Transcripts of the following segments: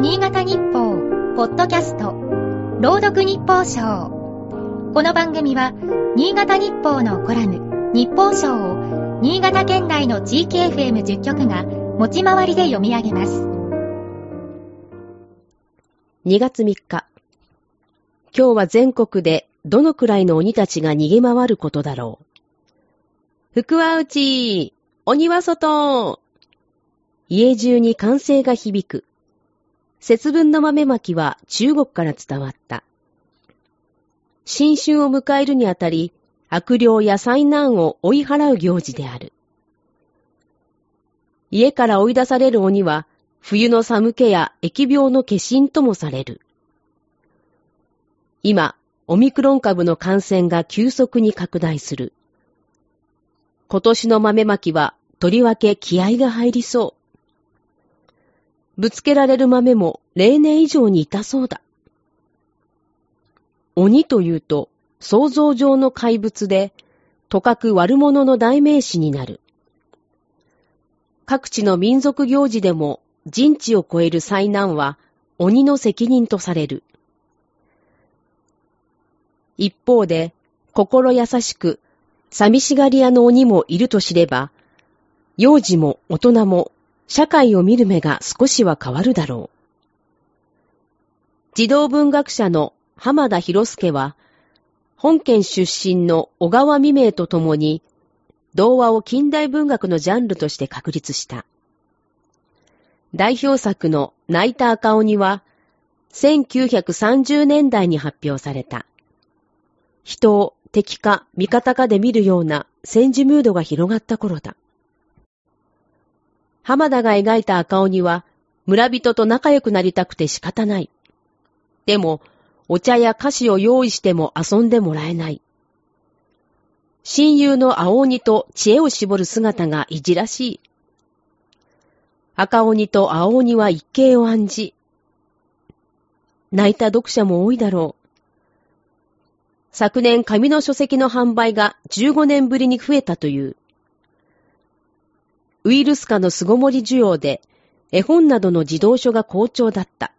新潟日報、ポッドキャスト、朗読日報賞。この番組は、新潟日報のコラム、日報賞を、新潟県内の地域 FM10 局が、持ち回りで読み上げます。2月3日。今日は全国でどのくらいの鬼たちが逃げ回ることだろう。福は内鬼は外家中に歓声が響く。節分の豆まきは中国から伝わった。新春を迎えるにあたり、悪霊や災難を追い払う行事である。家から追い出される鬼は、冬の寒気や疫病の化身ともされる。今、オミクロン株の感染が急速に拡大する。今年の豆まきは、とりわけ気合が入りそう。ぶつけられる豆も例年以上に痛そうだ。鬼というと想像上の怪物で、とかく悪者の代名詞になる。各地の民族行事でも人知を超える災難は鬼の責任とされる。一方で、心優しく、寂しがり屋の鬼もいると知れば、幼児も大人も社会を見る目が少しは変わるだろう。児童文学者の浜田博介は、本県出身の小川未明と共に、童話を近代文学のジャンルとして確立した。代表作の泣いた赤鬼は、1930年代に発表された。人を敵か味方かで見るような戦時ムードが広がった頃だ。浜田が描いた赤鬼は、村人と仲良くなりたくて仕方ない。でも、お茶や菓子を用意しても遊んでもらえない。親友の青鬼と知恵を絞る姿がいじらしい。赤鬼と青鬼は一計を案じ、泣いた読者も多いだろう。昨年紙の書籍の販売が15年ぶりに増えたという。ウイルス化の巣ごもり需要で、絵本などの児童書が好調だった。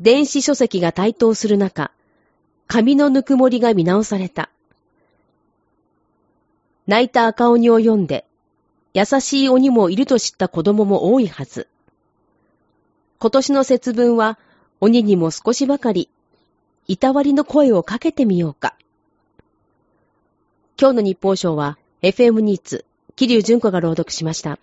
電子書籍が台頭する中、紙のぬくもりが見直された。泣いた赤鬼を読んで、優しい鬼もいると知った子供も多いはず。今年の節分は、鬼にも少しばかり、いたわりの声をかけてみようか。今日の日報賞は、FM ニーツ桐生純子が朗読しました。